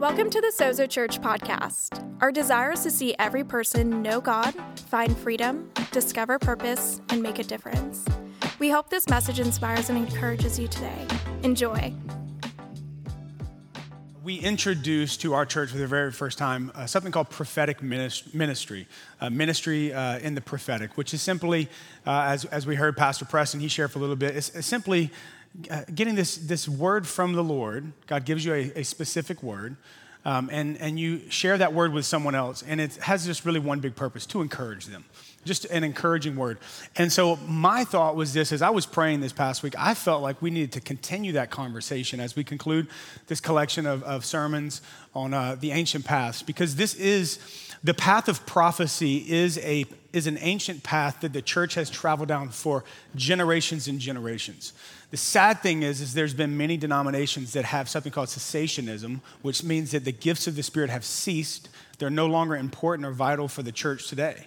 Welcome to the Sozo Church podcast. Our desire is to see every person know God, find freedom, discover purpose, and make a difference. We hope this message inspires and encourages you today. Enjoy. We introduced to our church for the very first time uh, something called prophetic ministry, uh, ministry uh, in the prophetic, which is simply, uh, as, as we heard Pastor Preston, he shared for a little bit, it's, it's simply uh, getting this, this word from the Lord. God gives you a, a specific word, um, and, and you share that word with someone else. And it has just really one big purpose to encourage them, just an encouraging word. And so my thought was this as I was praying this past week, I felt like we needed to continue that conversation as we conclude this collection of, of sermons on uh, the ancient paths, because this is the path of prophecy is a is an ancient path that the church has traveled down for generations and generations. The sad thing is, is there's been many denominations that have something called cessationism, which means that the gifts of the Spirit have ceased. They're no longer important or vital for the church today.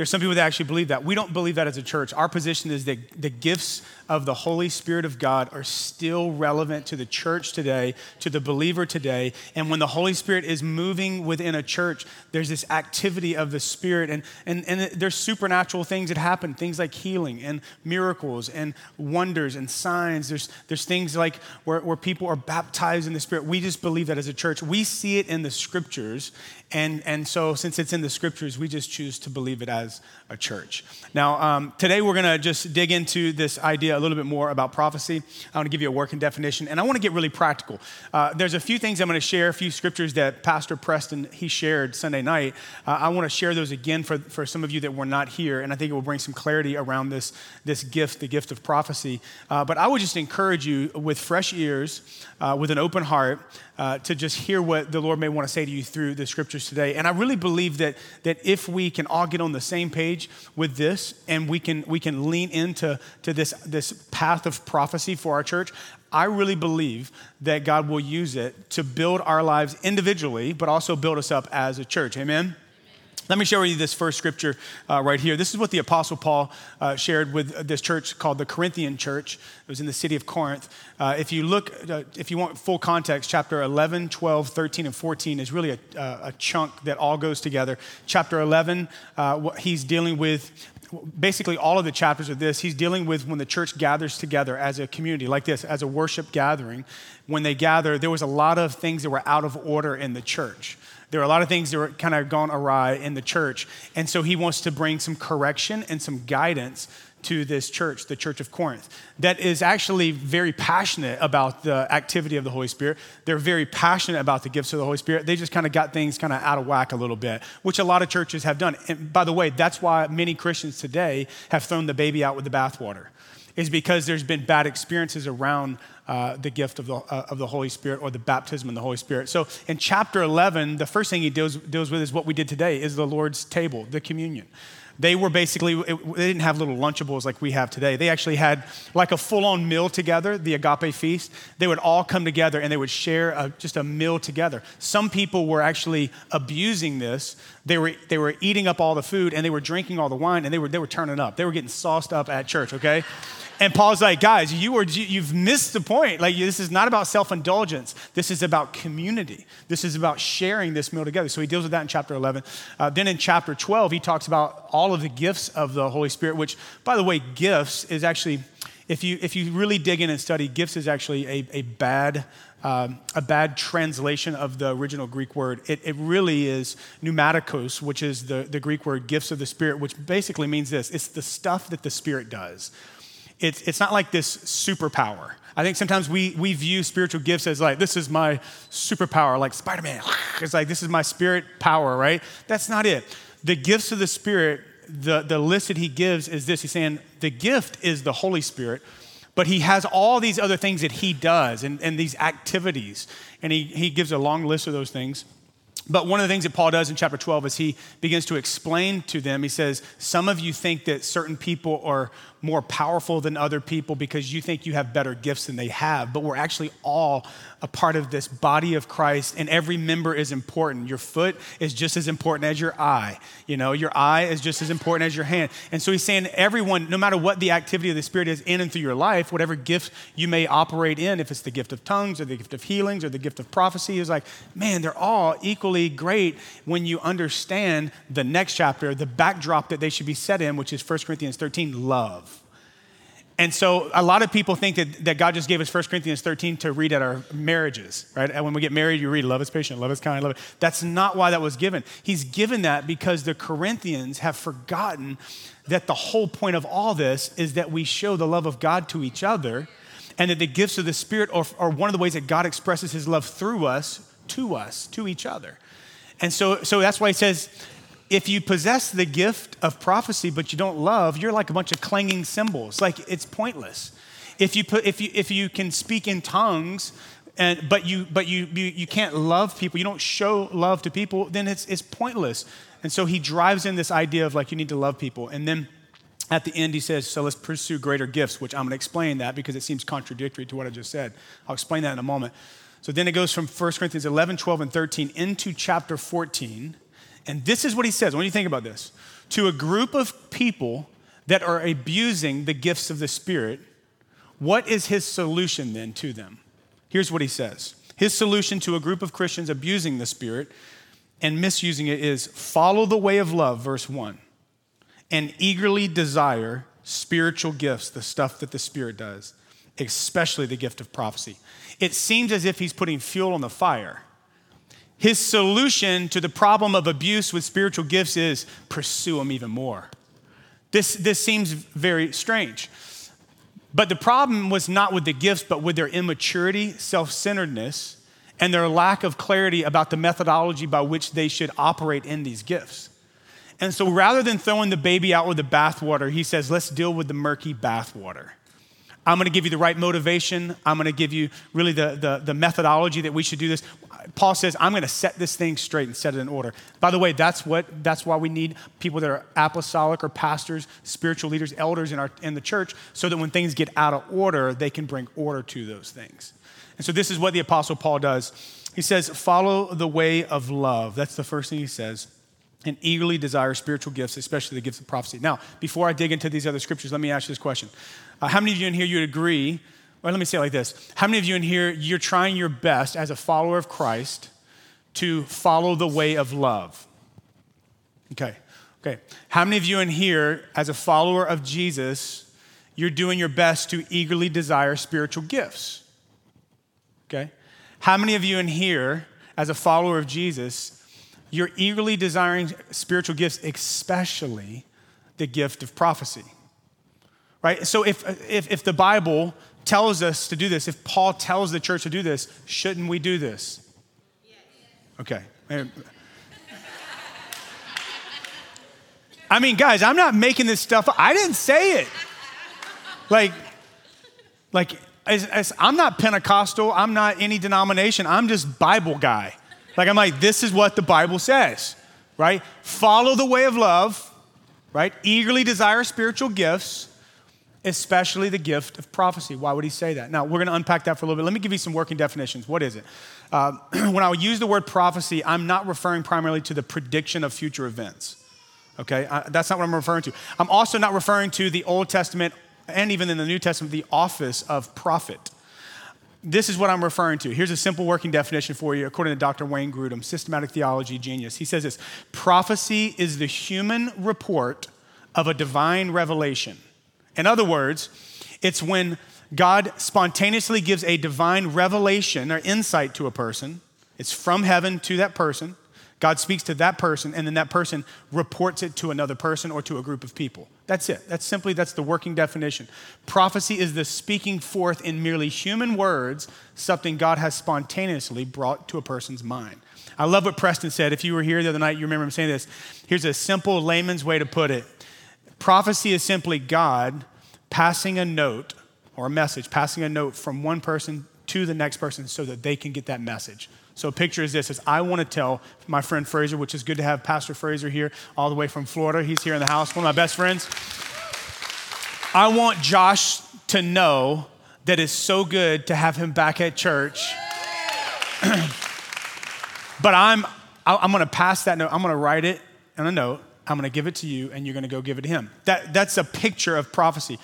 There's some people that actually believe that. We don't believe that as a church. Our position is that the gifts of the Holy Spirit of God are still relevant to the church today, to the believer today. And when the Holy Spirit is moving within a church, there's this activity of the Spirit. And, and, and there's supernatural things that happen, things like healing and miracles and wonders and signs. There's, there's things like where, where people are baptized in the Spirit. We just believe that as a church. We see it in the scriptures. And, and so, since it's in the scriptures, we just choose to believe it as a church. Now, um, today we're going to just dig into this idea a little bit more about prophecy. I want to give you a working definition, and I want to get really practical. Uh, there's a few things I'm going to share, a few scriptures that Pastor Preston he shared Sunday night. Uh, I want to share those again for, for some of you that were not here, and I think it will bring some clarity around this, this gift, the gift of prophecy. Uh, but I would just encourage you with fresh ears, uh, with an open heart, uh, to just hear what the Lord may want to say to you through the scriptures today. And I really believe that, that if we can all get on the same page with this and we can, we can lean into to this, this path of prophecy for our church, I really believe that God will use it to build our lives individually, but also build us up as a church. Amen? Let me share with you this first scripture uh, right here. This is what the Apostle Paul uh, shared with this church called the Corinthian church. It was in the city of Corinth. Uh, if you look, uh, if you want full context, chapter 11, 12, 13, and 14 is really a, a chunk that all goes together. Chapter 11, uh, he's dealing with basically all of the chapters of this, he's dealing with when the church gathers together as a community, like this, as a worship gathering. When they gather, there was a lot of things that were out of order in the church. There are a lot of things that were kind of gone awry in the church. And so he wants to bring some correction and some guidance to this church, the Church of Corinth, that is actually very passionate about the activity of the Holy Spirit. They're very passionate about the gifts of the Holy Spirit. They just kind of got things kind of out of whack a little bit, which a lot of churches have done. And by the way, that's why many Christians today have thrown the baby out with the bathwater, is because there's been bad experiences around uh, the gift of the, uh, of the Holy Spirit or the baptism in the Holy Spirit. So in chapter 11, the first thing he deals, deals with is what we did today, is the Lord's table, the communion. They were basically, they didn't have little Lunchables like we have today. They actually had like a full on meal together, the agape feast. They would all come together and they would share a, just a meal together. Some people were actually abusing this. They were, they were eating up all the food and they were drinking all the wine and they were, they were turning up. They were getting sauced up at church, okay? And Paul's like, guys, you are, you've missed the point. Like, this is not about self indulgence. This is about community. This is about sharing this meal together. So he deals with that in chapter 11. Uh, then in chapter 12, he talks about all of the gifts of the Holy Spirit, which, by the way, gifts is actually, if you, if you really dig in and study, gifts is actually a, a bad. Um, a bad translation of the original Greek word. It, it, really is pneumaticos, which is the, the Greek word gifts of the Spirit, which basically means this it's the stuff that the Spirit does it's, it's not like this superpower. I think sometimes we, we view spiritual gifts as like, this is my superpower, like Spider Man. It's like, this is my spirit power, right? That's not it. The gifts of the Spirit, the, the list that he gives is this He's saying, the gift is the Holy Spirit, but he has all these other things that he does and, and these activities. And he, he gives a long list of those things. But one of the things that Paul does in chapter 12 is he begins to explain to them, he says, Some of you think that certain people are more powerful than other people because you think you have better gifts than they have, but we're actually all a part of this body of Christ, and every member is important. Your foot is just as important as your eye. You know, your eye is just as important as your hand. And so he's saying, everyone, no matter what the activity of the Spirit is in and through your life, whatever gift you may operate in, if it's the gift of tongues or the gift of healings or the gift of prophecy, is like, man, they're all equally great when you understand the next chapter, the backdrop that they should be set in, which is 1 Corinthians 13 love. And so a lot of people think that, that God just gave us 1 Corinthians 13 to read at our marriages, right? And when we get married, you read, love is patient, love is kind, love. That's not why that was given. He's given that because the Corinthians have forgotten that the whole point of all this is that we show the love of God to each other and that the gifts of the Spirit are, are one of the ways that God expresses his love through us, to us, to each other. And so, so that's why he says, if you possess the gift of prophecy but you don't love, you're like a bunch of clanging cymbals. Like it's pointless. If you put if you if you can speak in tongues and but you but you you, you can't love people, you don't show love to people, then it's it's pointless. And so he drives in this idea of like you need to love people. And then at the end he says, so let's pursue greater gifts, which I'm going to explain that because it seems contradictory to what I just said. I'll explain that in a moment. So then it goes from 1 Corinthians 11, 12, and 13 into chapter 14 and this is what he says. When you think about this, to a group of people that are abusing the gifts of the Spirit, what is his solution then to them? Here's what he says His solution to a group of Christians abusing the Spirit and misusing it is follow the way of love, verse 1, and eagerly desire spiritual gifts, the stuff that the Spirit does, especially the gift of prophecy. It seems as if he's putting fuel on the fire his solution to the problem of abuse with spiritual gifts is pursue them even more. This, this seems very strange. But the problem was not with the gifts, but with their immaturity, self centeredness, and their lack of clarity about the methodology by which they should operate in these gifts. And so rather than throwing the baby out with the bathwater, he says, let's deal with the murky bathwater. I'm to give you the right motivation. I'm to give you really the, the, the methodology that we should do this. Paul says, I'm going to set this thing straight and set it in order. By the way, that's, what, that's why we need people that are apostolic or pastors, spiritual leaders, elders in, our, in the church, so that when things get out of order, they can bring order to those things. And so this is what the Apostle Paul does. He says, Follow the way of love. That's the first thing he says. And eagerly desire spiritual gifts, especially the gifts of prophecy. Now, before I dig into these other scriptures, let me ask you this question. Uh, how many of you in here you would agree let me say it like this How many of you in here, you're trying your best as a follower of Christ to follow the way of love? Okay, okay. How many of you in here, as a follower of Jesus, you're doing your best to eagerly desire spiritual gifts? Okay. How many of you in here, as a follower of Jesus, you're eagerly desiring spiritual gifts, especially the gift of prophecy? Right? So if, if, if the Bible tells us to do this, if Paul tells the church to do this, shouldn't we do this? Okay. I mean, guys, I'm not making this stuff up. I didn't say it. Like, like as, as, I'm not Pentecostal. I'm not any denomination. I'm just Bible guy. Like, I'm like, this is what the Bible says, right? Follow the way of love, right? Eagerly desire spiritual gifts especially the gift of prophecy. Why would he say that? Now, we're going to unpack that for a little bit. Let me give you some working definitions. What is it? Uh, when I use the word prophecy, I'm not referring primarily to the prediction of future events. Okay? I, that's not what I'm referring to. I'm also not referring to the Old Testament and even in the New Testament, the office of prophet. This is what I'm referring to. Here's a simple working definition for you, according to Dr. Wayne Grudem, systematic theology genius. He says this prophecy is the human report of a divine revelation in other words, it's when God spontaneously gives a divine revelation or insight to a person. It's from heaven to that person. God speaks to that person, and then that person reports it to another person or to a group of people. That's it. That's simply that's the working definition. Prophecy is the speaking forth in merely human words something God has spontaneously brought to a person's mind. I love what Preston said. If you were here the other night, you remember him saying this. Here's a simple layman's way to put it. Prophecy is simply God passing a note or a message, passing a note from one person to the next person so that they can get that message. So picture is this is I want to tell my friend Fraser, which is good to have Pastor Fraser here all the way from Florida. He's here in the house, one of my best friends. I want Josh to know that it's so good to have him back at church. but I'm, I'm going to pass that note. I'm to write it in a note. I'm going to give it to you, and you're going to go give it to him. That, that's a picture of prophecy.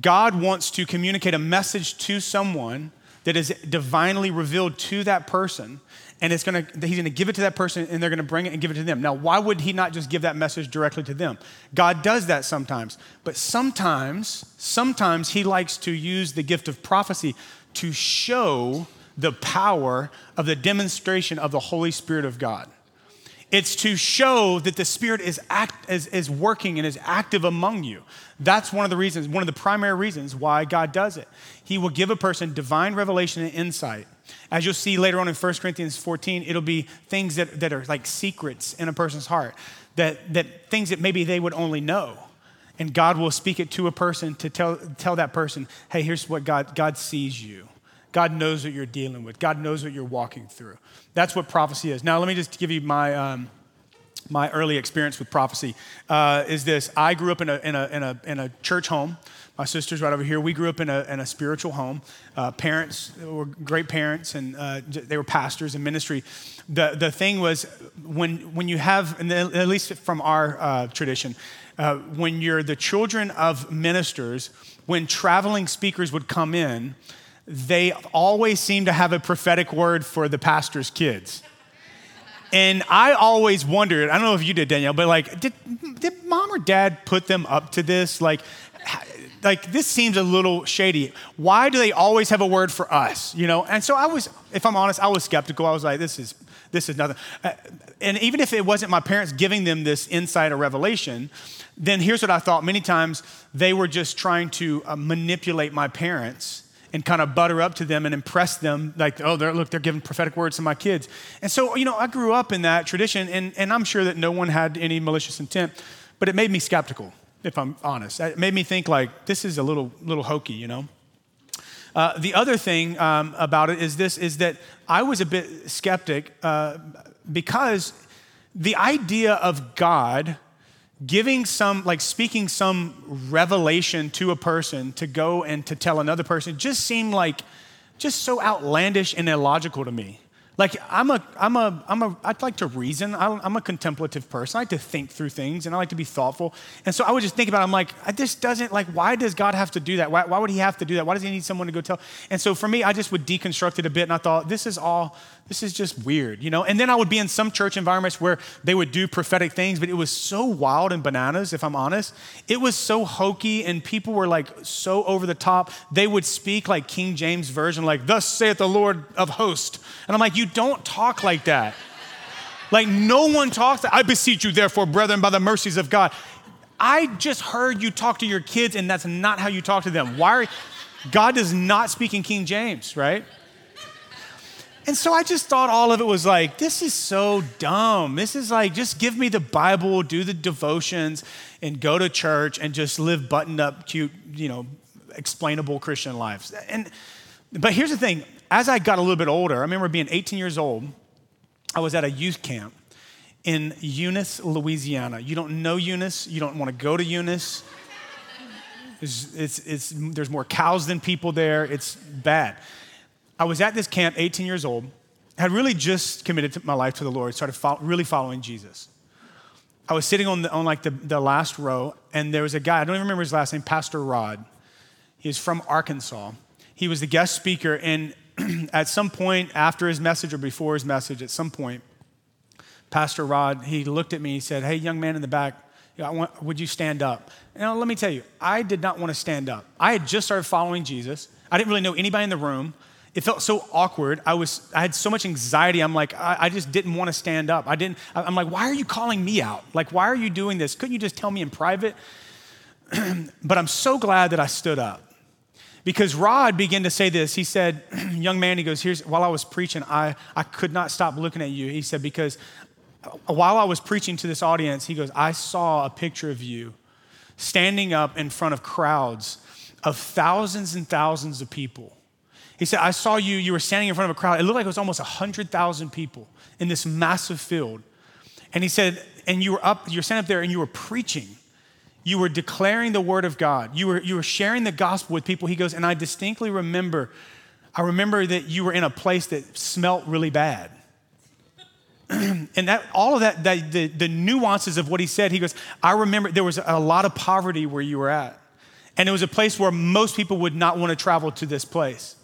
God wants to communicate a message to someone that is divinely revealed to that person and it's gonna he's gonna give it to that person and they're gonna bring it and give it to them now why would he not just give that message directly to them god does that sometimes but sometimes sometimes he likes to use the gift of prophecy to show the power of the demonstration of the holy spirit of god it's to show that the Spirit is, act, is, is working and is active among you. That's one of the reasons, one of the primary reasons why God does it. He will give a person divine revelation and insight. As you'll see later on in 1 Corinthians 14, it'll be things that, that are like secrets in a person's heart, that, that things that maybe they would only know. And God will speak it to a person to tell, tell that person, hey, here's what God, God sees you. God knows what you're dealing with. God knows what you're walking through. That's what prophecy is. Now, let me just give you my, um, my early experience with prophecy. Uh, is this I grew up in a, in, a, in, a, in a church home. My sister's right over here. We grew up in a, in a spiritual home. Uh, parents were great parents, and uh, they were pastors in ministry. The, the thing was, when, when you have, at least from our uh, tradition, uh, when you're the children of ministers, when traveling speakers would come in, they always seem to have a prophetic word for the pastor's kids. And I always wondered, I don't know if you did, Danielle, but like, did, did mom or dad put them up to this? Like, like this seems a little shady. Why do they always have a word for us? You know? And so I was, if I'm honest, I was skeptical. I was like, this is this is nothing. Uh, and even if it wasn't my parents giving them this insight or revelation, then here's what I thought. Many times they were just trying to uh, manipulate my parents and kind of butter up to them and impress them like oh they're, look they're giving prophetic words to my kids. And so you know i grew up in that tradition and, and i'm sure that no one had any malicious intent but it made me skeptical if i'm honest. It made me think like this is a little little hokey you know? Uh, the other thing um, about it is this is that i was a bit skeptic uh, because the idea of god giving some, like speaking some revelation to a person to go and to tell another person just seemed like just so outlandish and illogical to me. Like I'm a, I'm a, I'm a, I'd like to reason. I'm a contemplative person. I like to think through things and I like to be thoughtful. And so I would just think about it. I'm like, this doesn't, like, why does God have to do that? Why, why would he have to do that? Why does he need someone to go tell? And so for me, I just would deconstruct it a bit and I thought, this is all, this is just weird, you know? And then I would be in some church environments where they would do prophetic things, but it was so wild and bananas, if I'm honest. It was so hokey and people were like so over the top. They would speak like King James Version, like, thus saith the Lord of hosts. And I'm like, you don't talk like that. Like, no one talks. I beseech you, therefore, brethren, by the mercies of God. I just heard you talk to your kids, and that's not how you talk to them. Why are, God does not speak in King James, right? And so I just thought all of it was like, this is so dumb. This is like, just give me the Bible, do the devotions, and go to church and just live buttoned up, cute, you know, explainable Christian lives. And but here's the thing: as I got a little bit older, I remember being 18 years old. I was at a youth camp in Eunice, Louisiana. You don't know Eunice. You don't want to go to Eunice. It's, it's, it's, there's more cows than people there. It's bad. I was at this camp, 18 years old, had really just committed my life to the Lord, started follow, really following Jesus. I was sitting on, the, on like the, the last row, and there was a guy, I don't even remember his last name, Pastor Rod. He was from Arkansas. He was the guest speaker, and at some point after his message or before his message, at some point, Pastor Rod, he looked at me, he said, Hey, young man in the back, want, would you stand up? Now, let me tell you, I did not want to stand up. I had just started following Jesus. I didn't really know anybody in the room it felt so awkward. I was, I had so much anxiety. I'm like, I, I just didn't want to stand up. I didn't, I'm like, why are you calling me out? Like, why are you doing this? Couldn't you just tell me in private? but I'm so glad that I stood up because Rod began to say this. He said, young man, he goes, here's, while I was preaching, I, I could not stop looking at you. He said, because uh, while I was preaching to this audience, he goes, I saw a picture of you standing up in front of crowds of thousands and thousands of people he said, I saw you, you were standing in front of a crowd. It looked like it was almost 100,000 people in this massive field. And he said, and you were up, you were standing up there and you were preaching. You were declaring the word of God. You were, you were sharing the gospel with people. He goes, and I distinctly remember, I remember that you were in a place that smelt really bad. and that all of that, that the, the nuances of what he said, he goes, I remember there was a lot of poverty where you were at. And it was a place where most people would not want to travel to this place.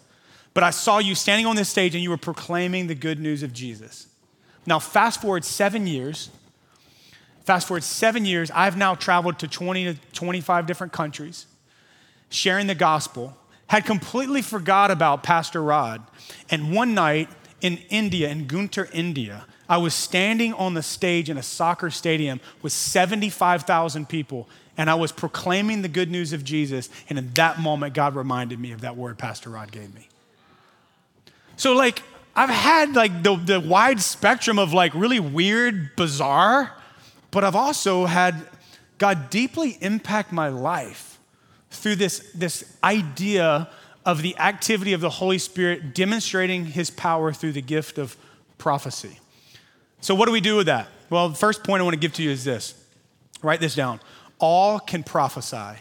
But I saw you standing on this stage and you were proclaiming the good news of Jesus. Now, fast forward seven years. Fast forward seven years, I've now traveled to 20 to 25 different countries, sharing the gospel, had completely forgot about Pastor Rod. And one night in India, in Guntur, India, I was standing on the stage in a soccer stadium with 75,000 people, and I was proclaiming the good news of Jesus. And in that moment, God reminded me of that word Pastor Rod gave me. So, like, I've had like the, the wide spectrum of like really weird, bizarre, but I've also had God deeply impact my life through this, this idea of the activity of the Holy Spirit demonstrating his power through the gift of prophecy. So, what do we do with that? Well, the first point I want to give to you is this write this down. All can prophesy.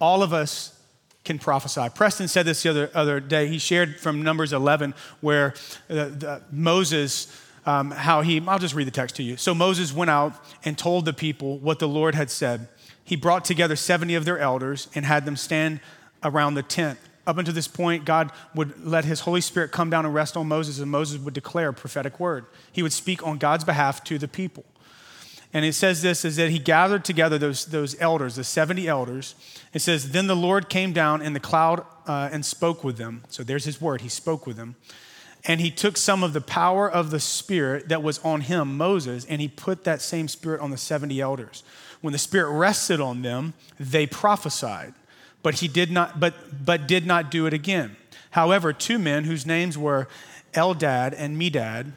All of us can prophesy. Preston said this the other, other day. He shared from Numbers 11 where the, Moses, um, how he, I'll just read the text to you. So Moses went out and told the people what the Lord had said. He brought together 70 of their elders and had them stand around the tent. Up until this point, God would let his Holy Spirit come down and rest on Moses, and Moses would declare a prophetic word. He would speak on God's behalf to the people. And it says this is that he gathered together those, those elders, the 70 elders. It says, Then the Lord came down in the cloud uh, and spoke with them. So there's his word. He spoke with them. And he took some of the power of the Spirit that was on him, Moses, and he put that same Spirit on the 70 elders. When the Spirit rested on them, they prophesied. But he did not, but, but did not do it again. However, two men whose names were Eldad and Medad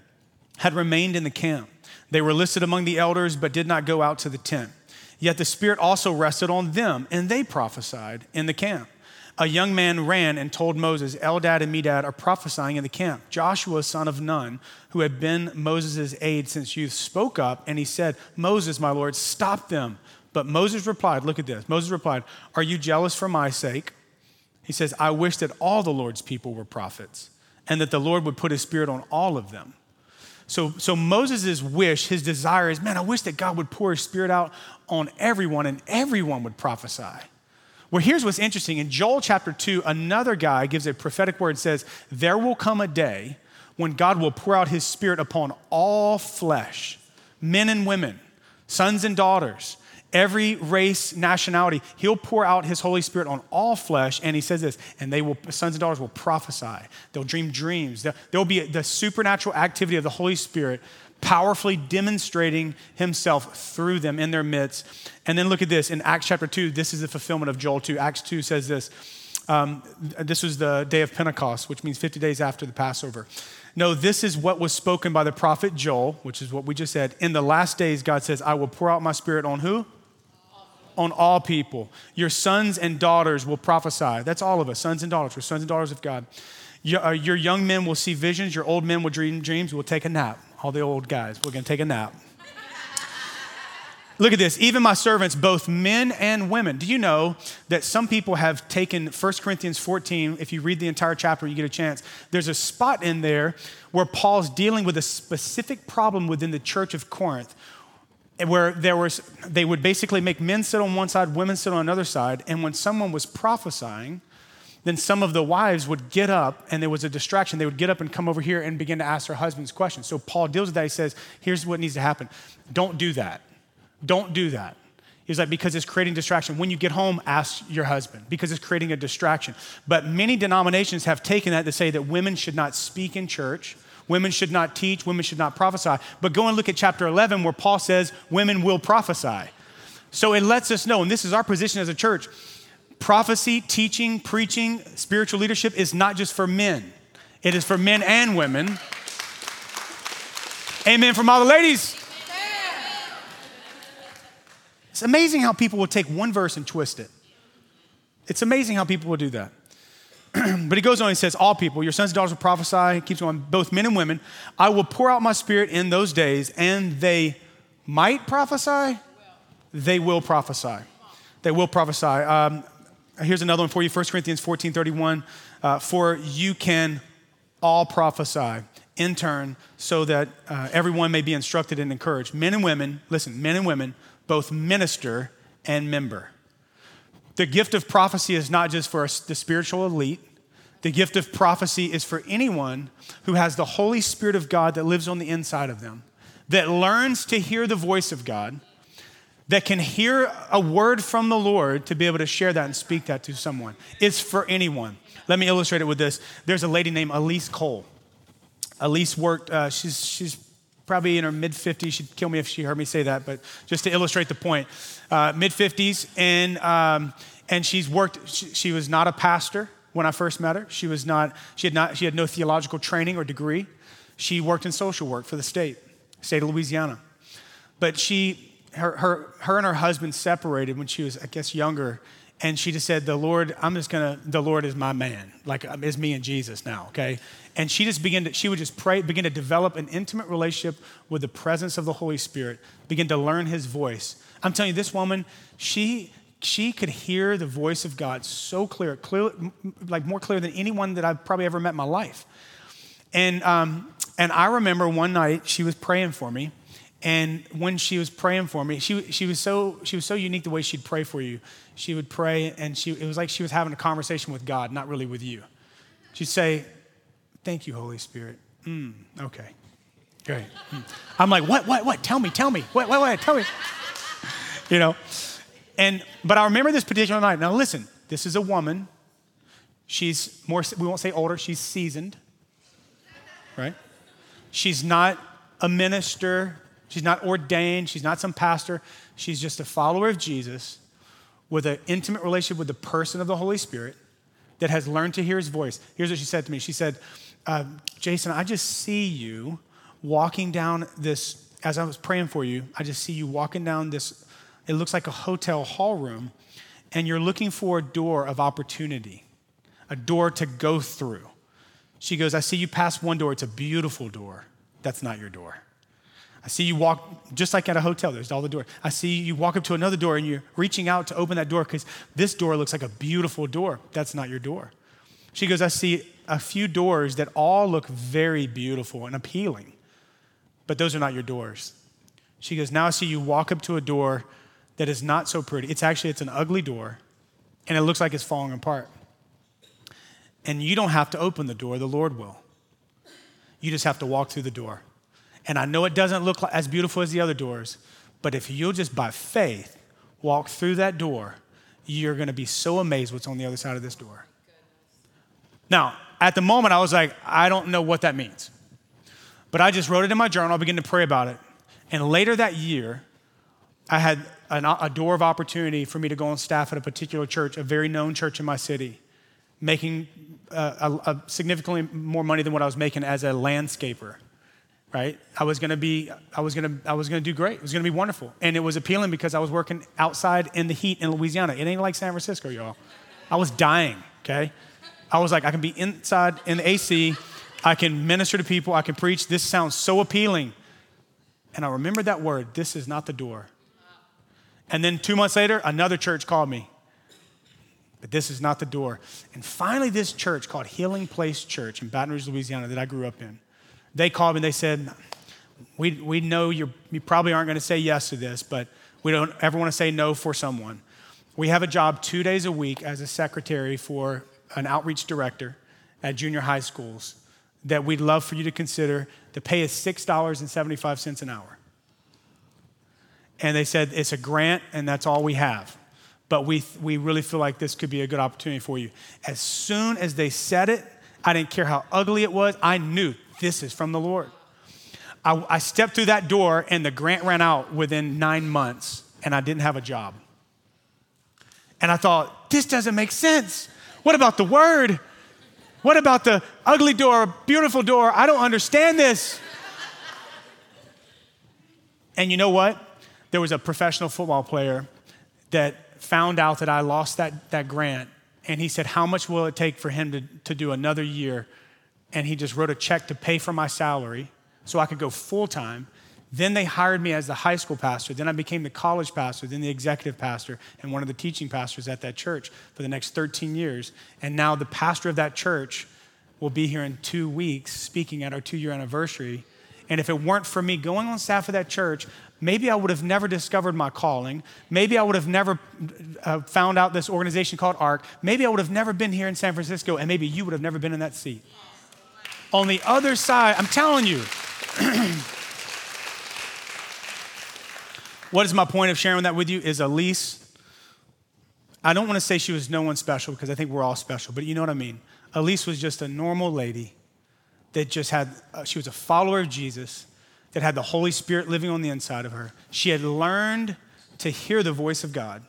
had remained in the camp. They were listed among the elders, but did not go out to the tent. Yet the Spirit also rested on them, and they prophesied in the camp. A young man ran and told Moses, Eldad and Medad are prophesying in the camp. Joshua, son of Nun, who had been Moses' aide since youth, spoke up and he said, Moses, my Lord, stop them. But Moses replied, Look at this. Moses replied, Are you jealous for my sake? He says, I wish that all the Lord's people were prophets and that the Lord would put his spirit on all of them. So, so Moses' wish, his desire is, man, I wish that God would pour his spirit out on everyone and everyone would prophesy. Well, here's what's interesting. In Joel chapter 2, another guy gives a prophetic word, and says, There will come a day when God will pour out his spirit upon all flesh, men and women, sons and daughters every race, nationality. He'll pour out his Holy Spirit on all flesh. And he says this, and they will, sons and daughters will prophesy. They'll dream dreams. There will be the supernatural activity of the Holy Spirit powerfully demonstrating himself through them in their midst. And then look at this in Acts chapter 2, this is the fulfillment of Joel 2. Acts 2 says this. Um, this was the day of Pentecost, which means 50 days after the Passover. No, this is what was spoken by the prophet Joel, which is what we just said. In the last days, God says, I will pour out my spirit on who? on all people. Your sons and daughters will prophesy. That's all of us, sons and daughters. We're sons and daughters of God. Your, uh, your young men will see visions. Your old men will dream dreams. We'll take a nap. All the old guys, we're going to take a nap. Look at this. Even my servants, both men and women. Do you know that some people have taken 1 Corinthians 14? If you read the entire chapter, you get a chance. There's a spot in there where Paul's dealing with a specific problem within the church of Corinth where there was they would basically make men sit on one side women sit on another side and when someone was prophesying then some of the wives would get up and there was a distraction they would get up and come over here and begin to ask their husbands questions so paul deals with that he says here's what needs to happen don't do that don't do that He's like, because it's creating distraction. When you get home, ask your husband because it's creating a distraction. But many denominations have taken that to say that women should not speak in church, Women should not teach, women should not prophesy. But go and look at chapter 11 where Paul says women will prophesy. So it lets us know, and this is our position as a church prophecy, teaching, preaching, spiritual leadership is not just for men, it is for men and women. Amen from all the ladies. It's amazing how people will take one verse and twist it. It's amazing how people will do that. but he goes on, he says, All people, your sons and daughters will prophesy. He keeps going, both men and women. I will pour out my spirit in those days, and they might prophesy. they will prophesy. They will prophesy. Um, here's another one for you 1 Corinthians 14 31. Uh, for you can all prophesy in turn so that uh, everyone may be instructed and encouraged. Men and women, listen, men and women, both minister and member. The gift of prophecy is not just for the spiritual elite. The gift of prophecy is for anyone who has the Holy Spirit of God that lives on the inside of them, that learns to hear the voice of God, that can hear a word from the Lord to be able to share that and speak that to someone. It's for anyone. Let me illustrate it with this. There's a lady named Elise Cole. Elise worked, uh, she's, she's probably in her mid 50s. She'd kill me if she heard me say that, but just to illustrate the point, uh, mid 50s, and, um, and she's worked, she, she was not a pastor when I first met her. She was not, she had not, she had no theological training or degree. She worked in social work for the state, state of Louisiana. But she, her, her, her and her husband separated when she was, I guess, younger. And she just said, The Lord, I'm just gonna, the Lord is my man. Like, it's me and Jesus now, okay? And she just began to, she would just pray, begin to develop an intimate relationship with the presence of the Holy Spirit, begin to learn his voice. I'm telling you, this woman, she, she could hear the voice of God so clear, clear like more clear than anyone that I've probably ever met in my life. And, um, and I remember one night she was praying for me. And when she was praying for me, she, she, was so, she was so unique the way she'd pray for you. She would pray, and she, it was like she was having a conversation with God, not really with you. She'd say, Thank you, Holy Spirit. Mm, okay. Great. Mm. I'm like, what, what, what? Tell me, tell me. What, what, what? Tell me. You know? And, but I remember this particular night. Now, listen, this is a woman. She's more, we won't say older, she's seasoned, right? She's not a minister. She's not ordained. She's not some pastor. She's just a follower of Jesus with an intimate relationship with the person of the Holy Spirit that has learned to hear his voice. Here's what she said to me She said, uh, Jason, I just see you walking down this, as I was praying for you, I just see you walking down this, it looks like a hotel hall room, and you're looking for a door of opportunity, a door to go through. She goes, I see you pass one door, it's a beautiful door. That's not your door. I see you walk, just like at a hotel, there's all the doors. I see you walk up to another door and you're reaching out to open that door because this door looks like a beautiful door. That's not your door. She goes, I see a few doors that all look very beautiful and appealing, but those are not your doors. She goes, Now I see you walk up to a door that is not so pretty. It's actually it's an ugly door, and it looks like it's falling apart. And you don't have to open the door, the Lord will. You just have to walk through the door. And I know it doesn't look as beautiful as the other doors, but if you'll just by faith walk through that door, you're going to be so amazed what's on the other side of this door. Now, at the moment, I was like, I don't know what that means. But I just wrote it in my journal, I began to pray about it. And later that year, I had an, a door of opportunity for me to go on staff at a particular church, a very known church in my city, making uh, a, a significantly more money than what I was making as a landscaper. Right? I was gonna be, I was gonna, I was gonna do great. It was gonna be wonderful. And it was appealing because I was working outside in the heat in Louisiana. It ain't like San Francisco, y'all. I was dying, okay? I was like, I can be inside in the AC, I can minister to people, I can preach. This sounds so appealing. And I remembered that word this is not the door. And then two months later, another church called me. But this is not the door. And finally, this church called Healing Place Church in Baton Rouge, Louisiana, that I grew up in, they called me and they said, We, we know you probably aren't going to say yes to this, but we don't ever want to say no for someone. We have a job two days a week as a secretary for an outreach director at junior high schools that we'd love for you to consider. The pay is $6.75 an hour. And they said it's a grant and that's all we have. But we, we really feel like this could be a good opportunity for you. As soon as they said it, I didn't care how ugly it was, I knew this is from the Lord. I, I stepped through that door and the grant ran out within nine months and I didn't have a job. And I thought, this doesn't make sense. What about the word? What about the ugly door, beautiful door? I don't understand this. and you know what? There was a professional football player that found out that I lost that, that grant. And he said, How much will it take for him to, to do another year? And he just wrote a check to pay for my salary so I could go full time, Then they hired me as the high school pastor. Then I became the college pastor, then the executive pastor, and one of the teaching pastors at that church for the next 13 years. And now the pastor of that church will be here in two weeks speaking at our two year anniversary. And if it weren't for me going on staff of that church, maybe I would have never discovered my calling. Maybe I would have never uh, found out this organization called ARC. Maybe I would have never been here in San Francisco, and maybe you would have never been in that seat. On the other side, I'm telling you, what is my point of sharing that with you is Elise. I don't want to say she was no one special because I think we're all special, but you know what I mean. Elise was just a normal lady that just had, uh, she was a follower of Jesus that had the Holy Spirit living on the inside of her. She had learned to hear the voice of God,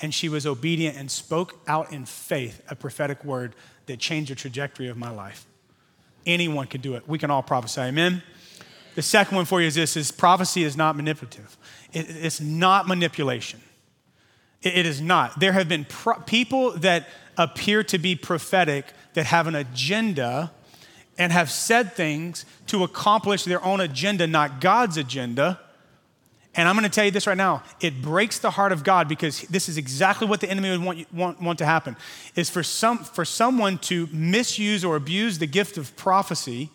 and she was obedient and spoke out in faith a prophetic word that changed the trajectory of my life. Anyone can do it. We can all prophesy. Amen. The second one for you is this: is prophecy is not manipulative. It, it's not manipulation. It, it is not. There have been pro- people that appear to be prophetic that have an agenda and have said things to accomplish their own agenda, not God's agenda. And I'm going to tell you this right now. It breaks the heart of God because this is exactly what the enemy would want, want, want to happen, is for, some, for someone to misuse or abuse the gift of prophecy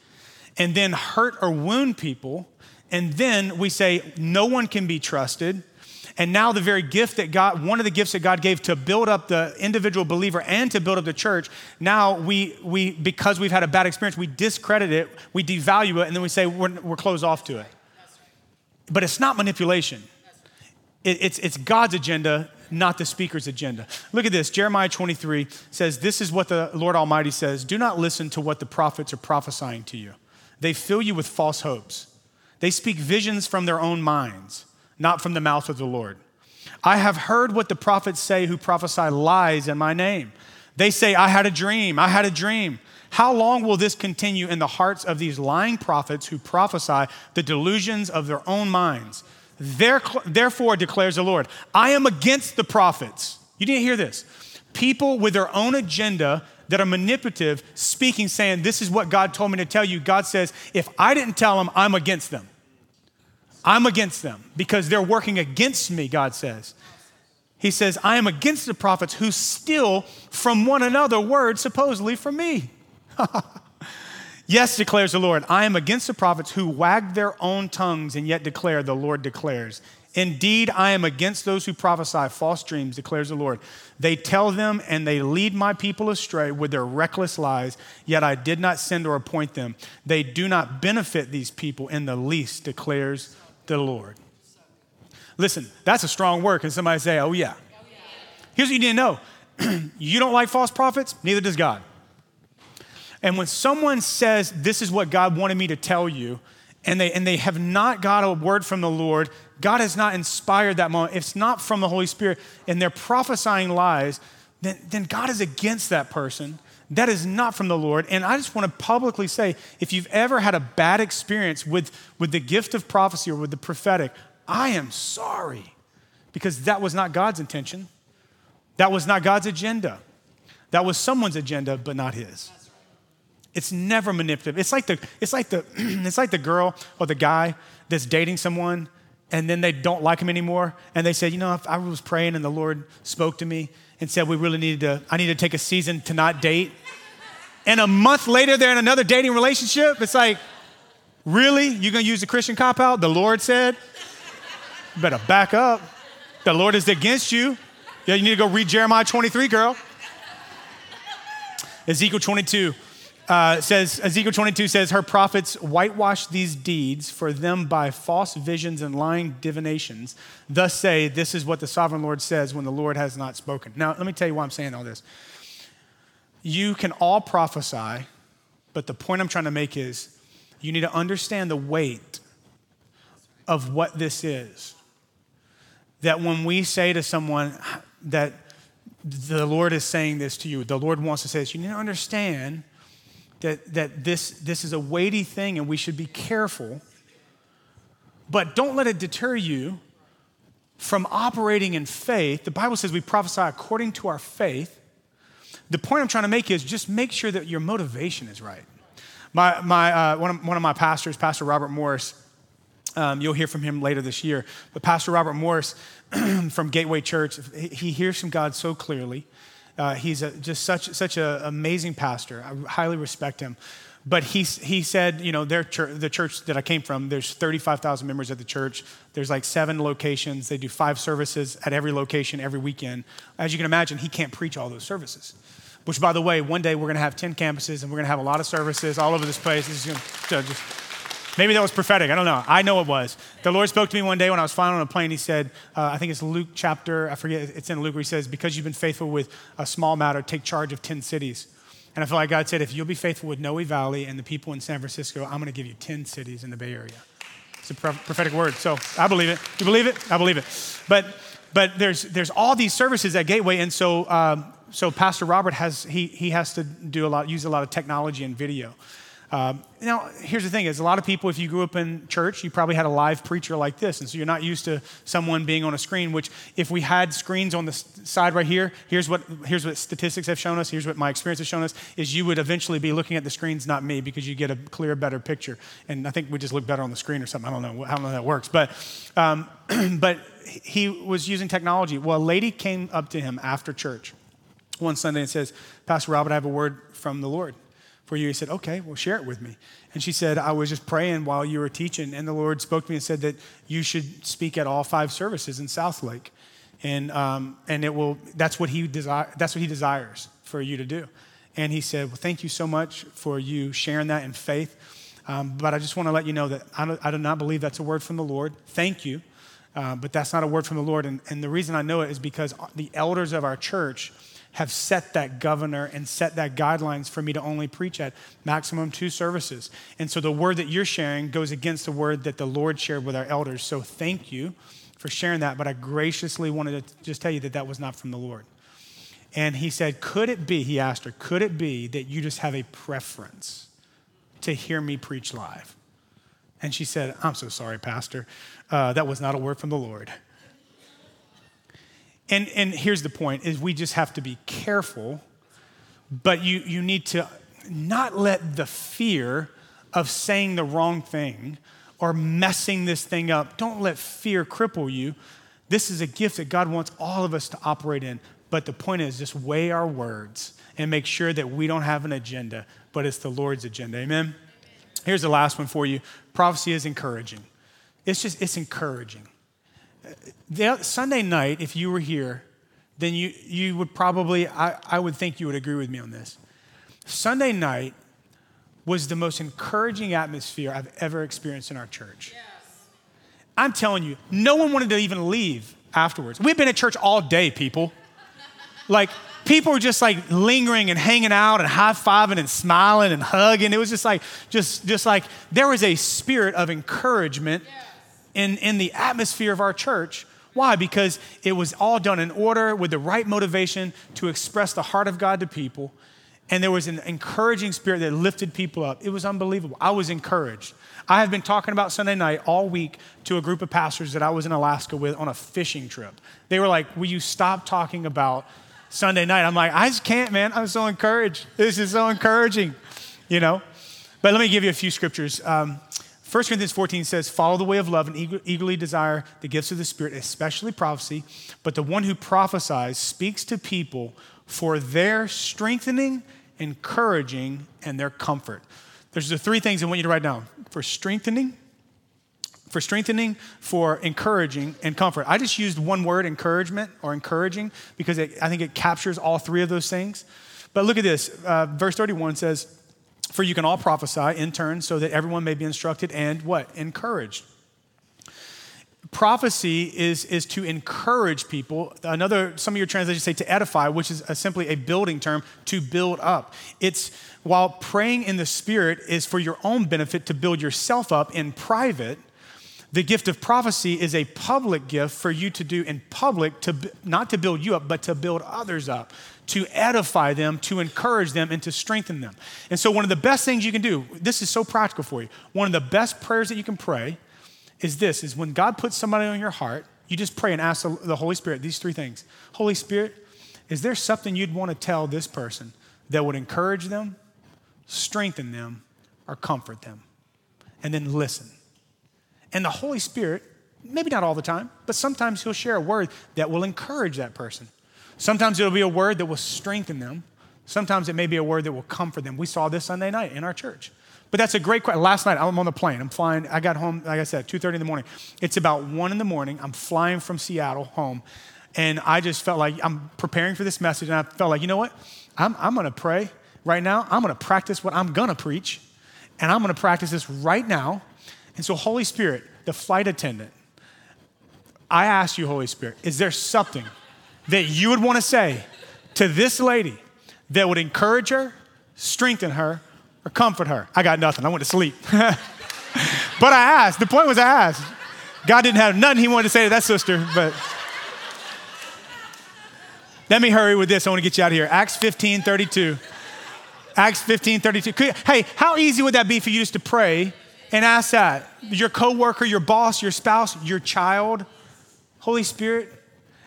and then hurt or wound people. And then we say, no one can be trusted. And now, the very gift that God, one of the gifts that God gave to build up the individual believer and to build up the church, now we, we because we've had a bad experience, we discredit it, we devalue it, and then we say we're, we're closed off to it. But it's not manipulation, it, it's, it's God's agenda, not the speaker's agenda. Look at this Jeremiah 23 says, This is what the Lord Almighty says Do not listen to what the prophets are prophesying to you, they fill you with false hopes. They speak visions from their own minds not from the mouth of the Lord. I have heard what the prophets say who prophesy lies in my name. They say, I had a dream, I had a dream. How long will this continue in the hearts of these lying prophets who prophesy the delusions of their own minds? Therefore, declares the Lord, I am against the prophets. You didn't hear this. People with their own agenda that are manipulative, speaking, saying, This is what God told me to tell you. God says, If I didn't tell them, I'm against them. I'm against them because they're working against me, God says. He says, I am against the prophets who steal from one another words supposedly from me. yes, declares the Lord, I am against the prophets who wag their own tongues and yet declare, the Lord declares. Indeed, I am against those who prophesy false dreams, declares the Lord. They tell them and they lead my people astray with their reckless lies, yet I did not send or appoint them. They do not benefit these people in the least, declares the Lord. Listen, that's a strong word. Can somebody say, oh, yeah? Here's what you need to know you don't like false prophets, neither does God. And when someone says, This is what God wanted me to tell you, and they, and they have not got a word from the Lord, God has not inspired that moment, it's not from the Holy Spirit, and they're prophesying lies, then, then God is against that person. That is not from the Lord. And I just want to publicly say if you've ever had a bad experience with, with the gift of prophecy or with the prophetic, I am sorry because that was not God's intention. That was not God's agenda. That was someone's agenda, but not his. It's never manipulative. It's like the, it's like the, it's like the girl or the guy that's dating someone and then they don't like him anymore. And they say, you know, I was praying and the Lord spoke to me and said, we really needed to, I need to take a season to not date. And a month later, they're in another dating relationship. It's like, really? You're gonna use the Christian cop out? The Lord said? You better back up. The Lord is against you. Yeah, you need to go read Jeremiah 23, girl. Ezekiel 22 uh, says, Ezekiel 22 says, Her prophets whitewash these deeds for them by false visions and lying divinations. Thus say, This is what the sovereign Lord says when the Lord has not spoken. Now, let me tell you why I'm saying all this. You can all prophesy, but the point I'm trying to make is you need to understand the weight of what this is. That when we say to someone that the Lord is saying this to you, the Lord wants to say this, you need to understand that, that this, this is a weighty thing and we should be careful. But don't let it deter you from operating in faith. The Bible says we prophesy according to our faith. The point I'm trying to make is just make sure that your motivation is right. My, my, uh, one, of, one of my pastors, Pastor Robert Morris, Um, you'll hear from him later this year. But Pastor Robert Morris from Gateway Church, he hears from God so clearly. Uh, he's a, just such such an amazing pastor. I highly respect him. But he, he said, you know, their church, the church that I came from, there's 35,000 members at the church. There's like seven locations. They do five services at every location every weekend. As you can imagine, he can't preach all those services. Which, by the way, one day we're going to have 10 campuses and we're going to have a lot of services all over this place. Just, maybe that was prophetic. I don't know. I know it was. The Lord spoke to me one day when I was flying on a plane. He said, uh, I think it's Luke chapter, I forget, it's in Luke where he says, Because you've been faithful with a small matter, take charge of 10 cities. And I feel like God said, if you'll be faithful with Noe Valley and the people in San Francisco, I'm going to give you 10 cities in the Bay Area. It's a prophetic word. So I believe it. You believe it? I believe it. But, but there's, there's all these services at Gateway. And so, um, so Pastor Robert has, he, he has to do a lot, use a lot of technology and video. Um, now, here's the thing: is a lot of people, if you grew up in church, you probably had a live preacher like this, and so you're not used to someone being on a screen. Which, if we had screens on the side right here, here's what here's what statistics have shown us. Here's what my experience has shown us: is you would eventually be looking at the screens, not me, because you get a clear, better picture. And I think we just look better on the screen or something. I don't know. I don't know how that works, but um, but he was using technology. Well, a lady came up to him after church one Sunday and says, "Pastor Robert, I have a word from the Lord." For you. He said, Okay, well, share it with me. And she said, I was just praying while you were teaching, and the Lord spoke to me and said that you should speak at all five services in Southlake. And, um, and it will, that's, what he desire, that's what he desires for you to do. And he said, Well, thank you so much for you sharing that in faith. Um, but I just want to let you know that I, I, do not believe that's a word from the Lord. Thank you. Uh, but that's not a word from the Lord. And, and the reason I know it is because the elders of our church have set that governor and set that guidelines for me to only preach at maximum two services. And so the word that you're sharing goes against the word that the Lord shared with our elders. So thank you for sharing that, but I graciously wanted to just tell you that that was not from the Lord. And he said, Could it be, he asked her, could it be that you just have a preference to hear me preach live? And she said, I'm so sorry, Pastor. Uh, that was not a word from the Lord. And, and here's the point is we just have to be careful, but you, you need to not let the fear of saying the wrong thing or messing this thing up, don't let fear cripple you. This is a gift that God wants all of us to operate in. But the point is just weigh our words and make sure that we don't have an agenda, but it's the Lord's agenda. Amen? Here's the last one for you. Prophecy is encouraging. It's just, it's encouraging the, Sunday night, if you were here, then you, you would probably, I, I would think you would agree with me on this. Sunday night was the most encouraging atmosphere I've ever experienced in our church. Yes. I'm telling you, no one wanted to even leave afterwards. We've been at church all day, people. like, people were just like lingering and hanging out and high fiving and smiling and hugging. It was just like, just, just like there was a spirit of encouragement. Yeah in, in the atmosphere of our church. Why? Because it was all done in order with the right motivation to express the heart of God to people. And there was an encouraging spirit that lifted people up. It was unbelievable. I was encouraged. I have been talking about Sunday night all week to a group of pastors that I was in Alaska with on a fishing trip. They were like, Will you stop talking about Sunday night? I'm like, I just can't, man. I'm so encouraged. This is so encouraging, you know? But let me give you a few scriptures. Um, 1 Corinthians 14 says, Follow the way of love and eagerly desire the gifts of the Spirit, especially prophecy. But the one who prophesies speaks to people for their strengthening, encouraging, and their comfort. There's the three things I want you to write down for strengthening, for strengthening, for encouraging, and comfort. I just used one word, encouragement or encouraging, because it, I think it captures all three of those things. But look at this. Uh, verse 31 says, for you can all prophesy in turn so that everyone may be instructed and what? Encouraged. Prophecy is, is to encourage people. Another, some of your translations say to edify, which is a, simply a building term, to build up. It's while praying in the Spirit is for your own benefit to build yourself up in private. The gift of prophecy is a public gift for you to do in public, to, not to build you up, but to build others up to edify them, to encourage them, and to strengthen them. And so, one of the best things you can do, this is so practical for you. One of the best prayers that you can pray is this: is when God puts somebody on your heart, you just pray and ask the Holy Spirit these three things. Holy Spirit, is there something you'd want to tell this person that would encourage them, strengthen them, or comfort them? And then listen. And the Holy Spirit, maybe not all the time, but sometimes He'll share a word that will encourage that person. Sometimes it'll be a word that will strengthen them. Sometimes it may be a word that will comfort them. We saw this Sunday night in our church. But that's a great question. Last night, I'm on the plane. I'm flying. I got home, like I said, 2.30 in the morning. It's about 1 in the morning. I'm flying from Seattle home. And I just felt like I'm preparing for this message. And I felt like, you know what? I'm, I'm going to pray right now. I'm going to practice what I'm going to preach. And I'm going to practice this right now. And so, Holy Spirit, the flight attendant, I ask you, Holy Spirit, is there something that you would want to say to this lady that would encourage her, strengthen her, or comfort her? I got nothing. I went to sleep. but I asked. The point was, I asked. God didn't have nothing he wanted to say to that sister, but. Let me hurry with this. I want to get you out of here. Acts 15 32. Acts 15 32. Hey, how easy would that be for you just to pray and ask that? Your coworker, your boss, your spouse, your child, Holy Spirit,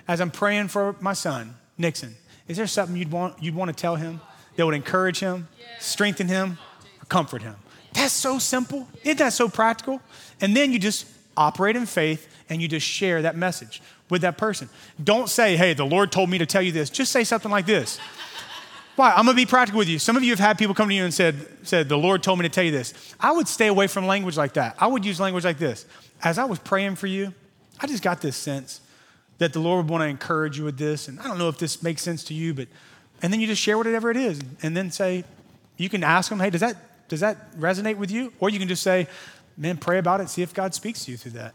as I'm praying for my son, Nixon, is there something you'd want, you'd want to tell him that would encourage him, strengthen him, or comfort him? That's so simple. Isn't that so practical? And then you just operate in faith and you just share that message with that person. Don't say, hey, the Lord told me to tell you this. Just say something like this. Why? I'm gonna be practical with you. Some of you have had people come to you and said, said, the Lord told me to tell you this. I would stay away from language like that. I would use language like this. As I was praying for you, I just got this sense that the Lord would want to encourage you with this. And I don't know if this makes sense to you, but and then you just share whatever it is. And then say, you can ask them, hey, does that does that resonate with you? Or you can just say, man, pray about it, see if God speaks to you through that.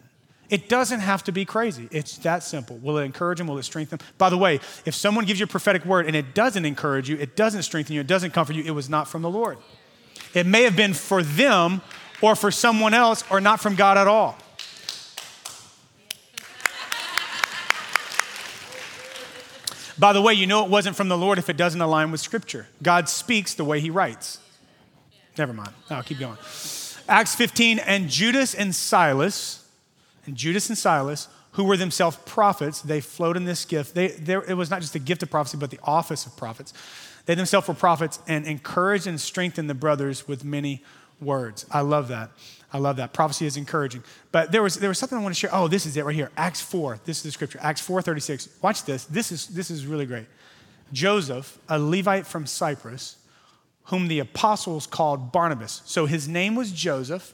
It doesn't have to be crazy. It's that simple. Will it encourage them? Will it strengthen them? By the way, if someone gives you a prophetic word and it doesn't encourage you, it doesn't strengthen you, it doesn't comfort you, it was not from the Lord. It may have been for them or for someone else or not from God at all. By the way, you know it wasn't from the Lord if it doesn't align with Scripture. God speaks the way He writes. Never mind. I'll keep going. Acts 15, and Judas and Silas, and Judas and Silas, who were themselves prophets, they flowed in this gift. They, it was not just the gift of prophecy, but the office of prophets. They themselves were prophets and encouraged and strengthened the brothers with many words. I love that. I love that. Prophecy is encouraging. But there was, there was something I want to share. Oh, this is it right here. Acts 4. This is the scripture. Acts 4 36. Watch this. This is, this is really great. Joseph, a Levite from Cyprus, whom the apostles called Barnabas. So his name was Joseph,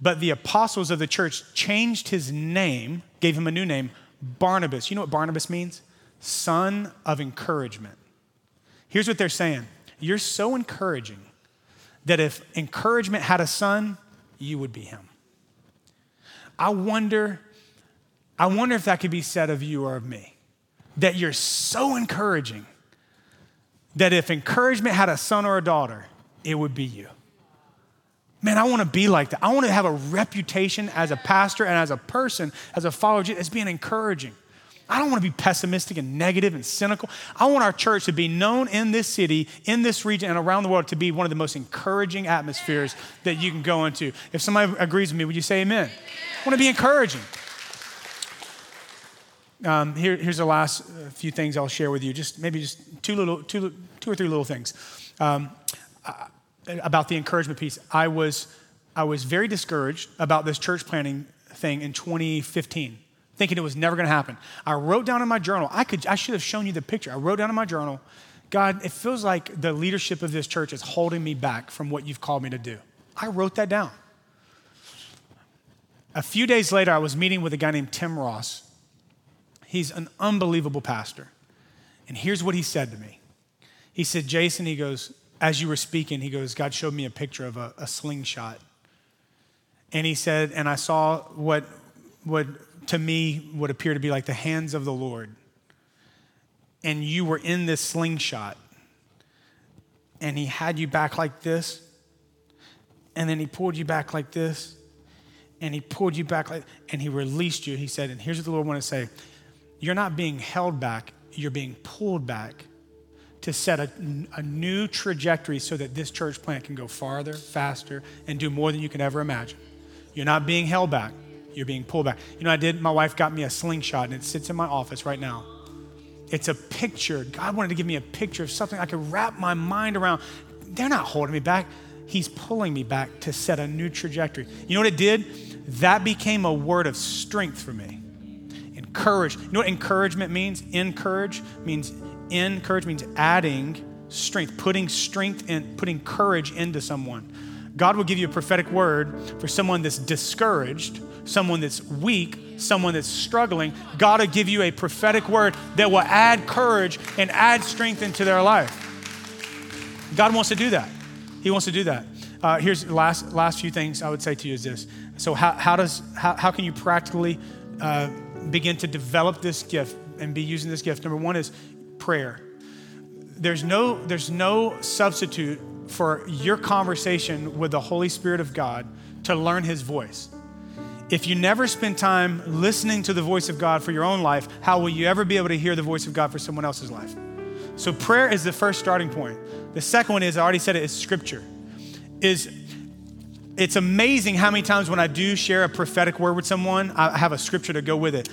but the apostles of the church changed his name, gave him a new name, Barnabas. You know what Barnabas means? Son of encouragement. Here's what they're saying You're so encouraging that if encouragement had a son, you would be him. I wonder, I wonder if that could be said of you or of me. That you're so encouraging that if encouragement had a son or a daughter, it would be you. Man, I want to be like that. I want to have a reputation as a pastor and as a person, as a follower, of Jesus, as being encouraging. I don't want to be pessimistic and negative and cynical. I want our church to be known in this city, in this region, and around the world to be one of the most encouraging atmospheres that you can go into. If somebody agrees with me, would you say amen? I want to be encouraging. Um, here, here's the last uh, few things I'll share with you. Just maybe just two little, two, two or three little things um, uh, about the encouragement piece. I was, I was very discouraged about this church planning thing in 2015 thinking it was never going to happen. I wrote down in my journal, I, could, I should have shown you the picture. I wrote down in my journal, God, it feels like the leadership of this church is holding me back from what you've called me to do. I wrote that down. A few days later, I was meeting with a guy named Tim Ross. He's an unbelievable pastor. And here's what he said to me He said, Jason, he goes, as you were speaking, he goes, God showed me a picture of a, a slingshot. And he said, and I saw what, what to me would appear to be like the hands of the Lord. And you were in this slingshot, and He had you back like this, and then He pulled you back like this, and He pulled you back like, and He released you. He said, and here's what the Lord wanted to say You're not being held back, you're being pulled back to set a, a, new trajectory so that this church plant can go farther, faster, and do more than you can ever imagine. You're not being held back you're being pulled back. You know, I did, my wife got me a slingshot and it sits in my office right now. It's a picture. God wanted to give me a picture of something I could wrap my mind around. They're not holding me back. He's pulling me back to set a new trajectory. You know what it did? That became a word of strength for me. Encourage. You know what encouragement means? Encourage means encourage means adding strength, putting strength in, putting courage into someone. God will give you a prophetic word for someone that's discouraged, someone that's weak, someone that's struggling. God will give you a prophetic word that will add courage and add strength into their life. God wants to do that. He wants to do that. Uh, here's the last, last few things I would say to you is this. So, how, how, does, how, how can you practically uh, begin to develop this gift and be using this gift? Number one is prayer. There's no, there's no substitute for your conversation with the Holy Spirit of God to learn His voice. If you never spend time listening to the voice of God for your own life, how will you ever be able to hear the voice of God for someone else's life? So prayer is the first starting point. The second one is, I already said it, is scripture. Is it's amazing how many times when I do share a prophetic word with someone, I have a scripture to go with it.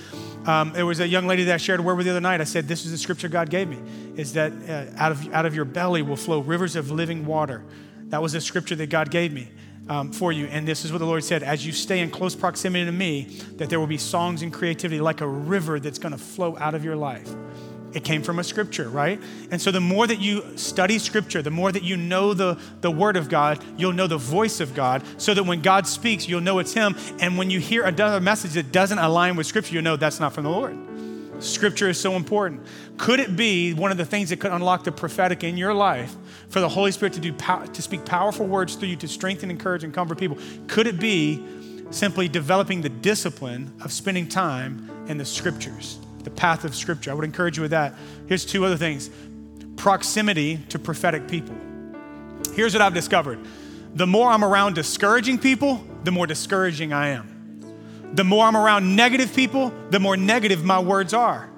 Um, there was a young lady that I shared a word with the other night. I said, "This is the scripture God gave me: is that uh, out of out of your belly will flow rivers of living water." That was a scripture that God gave me um, for you, and this is what the Lord said: as you stay in close proximity to me, that there will be songs and creativity like a river that's going to flow out of your life. It came from a scripture, right? And so the more that you study scripture, the more that you know the, the word of God, you'll know the voice of God, so that when God speaks, you'll know it's Him. And when you hear another message that doesn't align with scripture, you know that's not from the Lord. Scripture is so important. Could it be one of the things that could unlock the prophetic in your life for the Holy Spirit to do to speak powerful words through you to strengthen, encourage, and comfort people? Could it be simply developing the discipline of spending time in the scriptures? The path of Scripture. I would encourage you with that. Here's two other things proximity to prophetic people. Here's what I've discovered the more I'm around discouraging people, the more discouraging I am. The more I'm around negative people, the more negative my words are.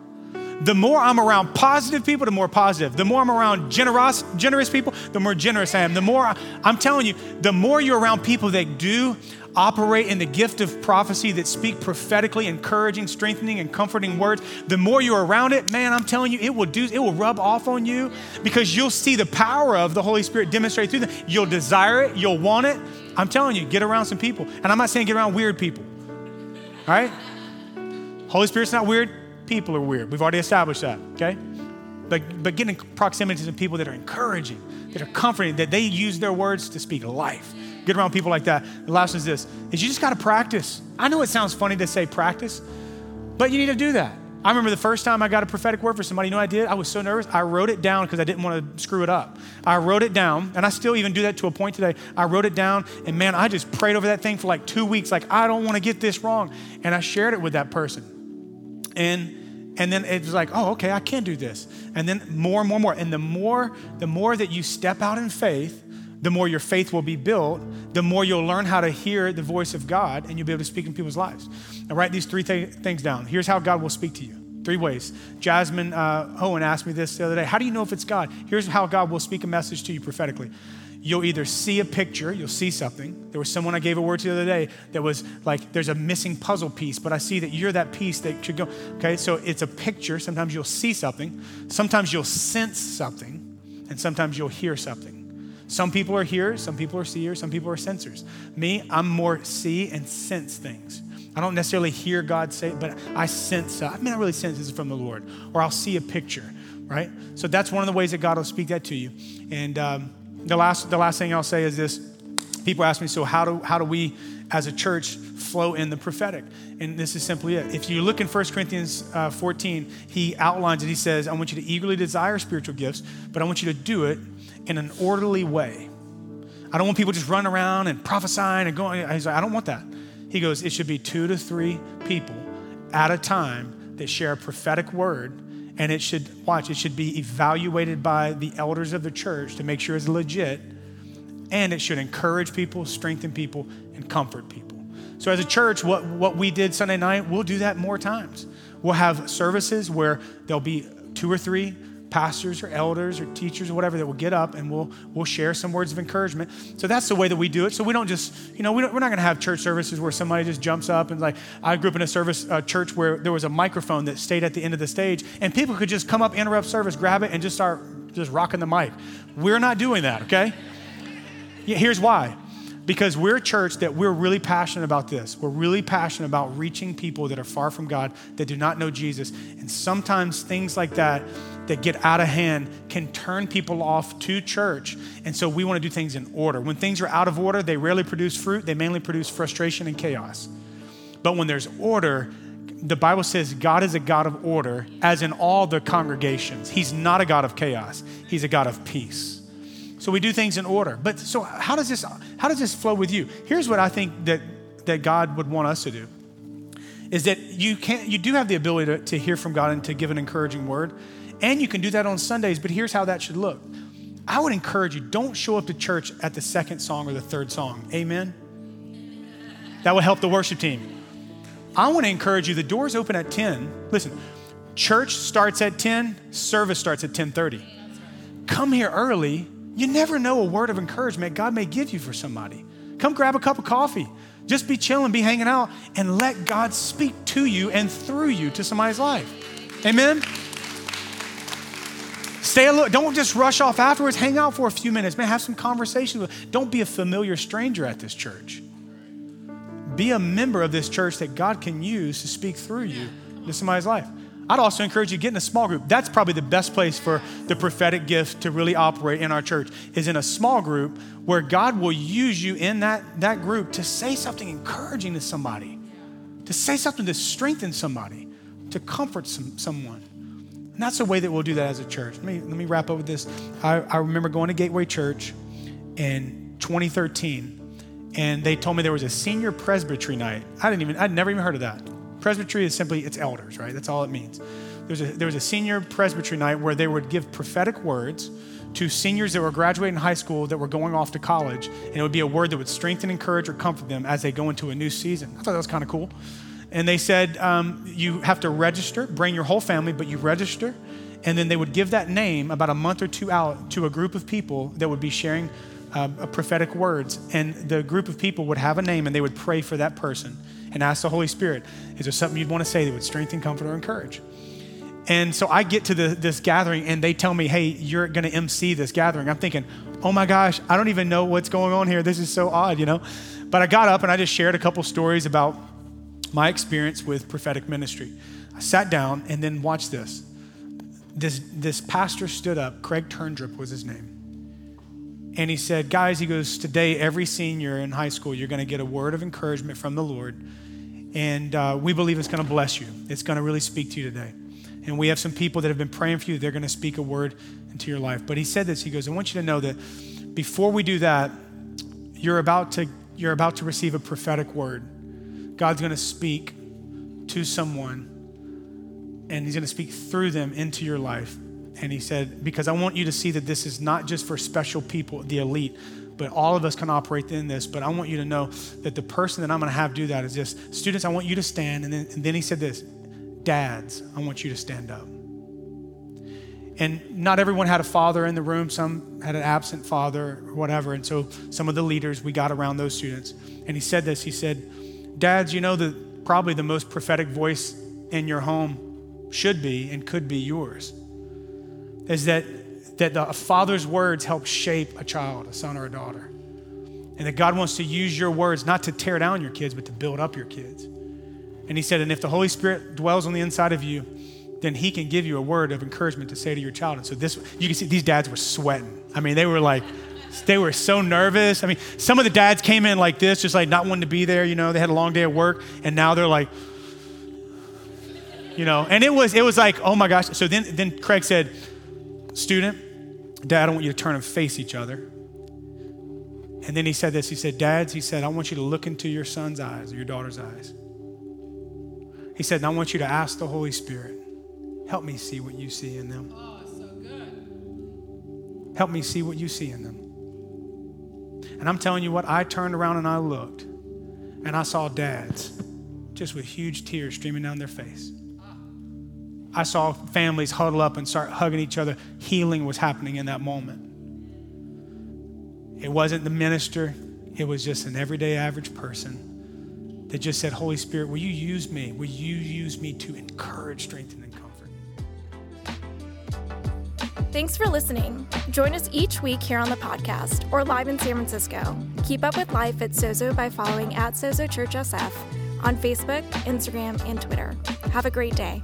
The more I'm around positive people, the more positive. The more I'm around generous, generous people, the more generous I am. The more I'm telling you, the more you're around people that do operate in the gift of prophecy that speak prophetically, encouraging, strengthening, and comforting words, the more you're around it, man, I'm telling you, it will do, it will rub off on you because you'll see the power of the Holy Spirit demonstrate through them. You'll desire it, you'll want it. I'm telling you, get around some people. And I'm not saying get around weird people. All right? Holy Spirit's not weird, people are weird. We've already established that, okay? But, but getting proximity to people that are encouraging, that are comforting, that they use their words to speak life get around people like that. The last is this, is you just got to practice. I know it sounds funny to say practice, but you need to do that. I remember the first time I got a prophetic word for somebody, you know I did? I was so nervous. I wrote it down because I didn't want to screw it up. I wrote it down, and I still even do that to a point today. I wrote it down, and man, I just prayed over that thing for like two weeks. Like, I don't want to get this wrong. And I shared it with that person. And and then it was like, oh, okay, I can do this. And then more and more and more. And the more, the more that you step out in faith, the more your faith will be built, the more you'll learn how to hear the voice of God and you'll be able to speak in people's lives. Now, write these three th- things down. Here's how God will speak to you three ways. Jasmine uh, Owen asked me this the other day How do you know if it's God? Here's how God will speak a message to you prophetically. You'll either see a picture, you'll see something. There was someone I gave a word to the other day that was like, there's a missing puzzle piece, but I see that you're that piece that should go. Okay, so it's a picture. Sometimes you'll see something, sometimes you'll sense something, and sometimes you'll hear something. Some people are hearers, some people are seers, some people are sensors. Me, I'm more see and sense things. I don't necessarily hear God say but I sense, uh, I mean, I really sense this is from the Lord, or I'll see a picture, right? So that's one of the ways that God will speak that to you. And um, the, last, the last thing I'll say is this people ask me, so how do, how do we as a church flow in the prophetic? And this is simply it. If you look in 1 Corinthians uh, 14, he outlines it. He says, I want you to eagerly desire spiritual gifts, but I want you to do it in an orderly way. I don't want people just running around and prophesying and going. He's like, I don't want that. He goes, it should be two to three people at a time that share a prophetic word. And it should, watch, it should be evaluated by the elders of the church to make sure it's legit. And it should encourage people, strengthen people, and comfort people. So, as a church, what, what we did Sunday night, we'll do that more times. We'll have services where there'll be two or three pastors or elders or teachers or whatever that will get up and we'll, we'll share some words of encouragement. So that's the way that we do it. So we don't just, you know, we are not going to have church services where somebody just jumps up and like, I grew up in a service uh, church where there was a microphone that stayed at the end of the stage and people could just come up, interrupt service, grab it, and just start just rocking the mic. We're not doing that, okay? Here's why. Because we're a church that we're really passionate about this. We're really passionate about reaching people that are far from God, that do not know Jesus. And sometimes things like that that get out of hand can turn people off to church. And so we want to do things in order. When things are out of order, they rarely produce fruit, they mainly produce frustration and chaos. But when there's order, the Bible says God is a God of order, as in all the congregations. He's not a God of chaos, He's a God of peace. So we do things in order. But so how does this how does this flow with you? Here's what I think that that God would want us to do. Is that you can you do have the ability to, to hear from God and to give an encouraging word. And you can do that on Sundays, but here's how that should look. I would encourage you, don't show up to church at the second song or the third song. Amen. That would help the worship team. I want to encourage you, the doors open at 10. Listen, church starts at 10, service starts at 10:30. Come here early. You never know a word of encouragement God may give you for somebody. Come grab a cup of coffee. Just be chilling, be hanging out, and let God speak to you and through you to somebody's life. Amen. Stay a little, don't just rush off afterwards. Hang out for a few minutes. Man, have some conversations. Don't be a familiar stranger at this church. Be a member of this church that God can use to speak through you to somebody's life. I'd also encourage you get in a small group. That's probably the best place for the prophetic gift to really operate in our church is in a small group where God will use you in that, that group to say something encouraging to somebody, to say something to strengthen somebody, to comfort some, someone. And that's the way that we'll do that as a church. Let me, let me wrap up with this. I, I remember going to Gateway Church in 2013 and they told me there was a senior presbytery night. I didn't even, I'd never even heard of that. Presbytery is simply, it's elders, right? That's all it means. There was, a, there was a senior presbytery night where they would give prophetic words to seniors that were graduating high school that were going off to college, and it would be a word that would strengthen, encourage, or comfort them as they go into a new season. I thought that was kind of cool. And they said, um, you have to register, bring your whole family, but you register. And then they would give that name about a month or two out to a group of people that would be sharing uh, prophetic words, and the group of people would have a name and they would pray for that person and ask the Holy Spirit, is there something you'd want to say that would strengthen, comfort, or encourage? And so I get to the, this gathering and they tell me, hey, you're going to MC this gathering. I'm thinking, oh my gosh, I don't even know what's going on here. This is so odd, you know? But I got up and I just shared a couple stories about my experience with prophetic ministry. I sat down and then watched this. This, this pastor stood up, Craig Terndrup was his name. And he said, Guys, he goes, Today, every senior in high school, you're going to get a word of encouragement from the Lord. And uh, we believe it's going to bless you. It's going to really speak to you today. And we have some people that have been praying for you. They're going to speak a word into your life. But he said this. He goes, I want you to know that before we do that, you're about to, you're about to receive a prophetic word. God's going to speak to someone, and he's going to speak through them into your life. And he said, Because I want you to see that this is not just for special people, the elite, but all of us can operate in this. But I want you to know that the person that I'm going to have do that is this students, I want you to stand. And then, and then he said this dads, I want you to stand up. And not everyone had a father in the room. Some had an absent father or whatever. And so some of the leaders, we got around those students. And he said this He said, Dads, you know that probably the most prophetic voice in your home should be and could be yours is that, that the, a father's words help shape a child, a son or a daughter. And that God wants to use your words not to tear down your kids, but to build up your kids. And he said, and if the Holy Spirit dwells on the inside of you, then he can give you a word of encouragement to say to your child. And so this, you can see these dads were sweating. I mean, they were like, they were so nervous. I mean, some of the dads came in like this, just like not wanting to be there. You know, they had a long day at work, and now they're like, you know, and it was it was like, oh my gosh. So then then Craig said, student, dad, I want you to turn and face each other. And then he said this. He said, Dads, he said, I want you to look into your son's eyes or your daughter's eyes. He said, and I want you to ask the Holy Spirit, help me see what you see in them. Oh, so good. Help me see what you see in them. And I'm telling you what, I turned around and I looked, and I saw dads just with huge tears streaming down their face. I saw families huddle up and start hugging each other. Healing was happening in that moment. It wasn't the minister, it was just an everyday average person that just said, Holy Spirit, will you use me? Will you use me to encourage, strengthen, and? Thanks for listening. Join us each week here on the podcast or live in San Francisco. Keep up with life at Sozo by following at Sozo Church SF on Facebook, Instagram, and Twitter. Have a great day.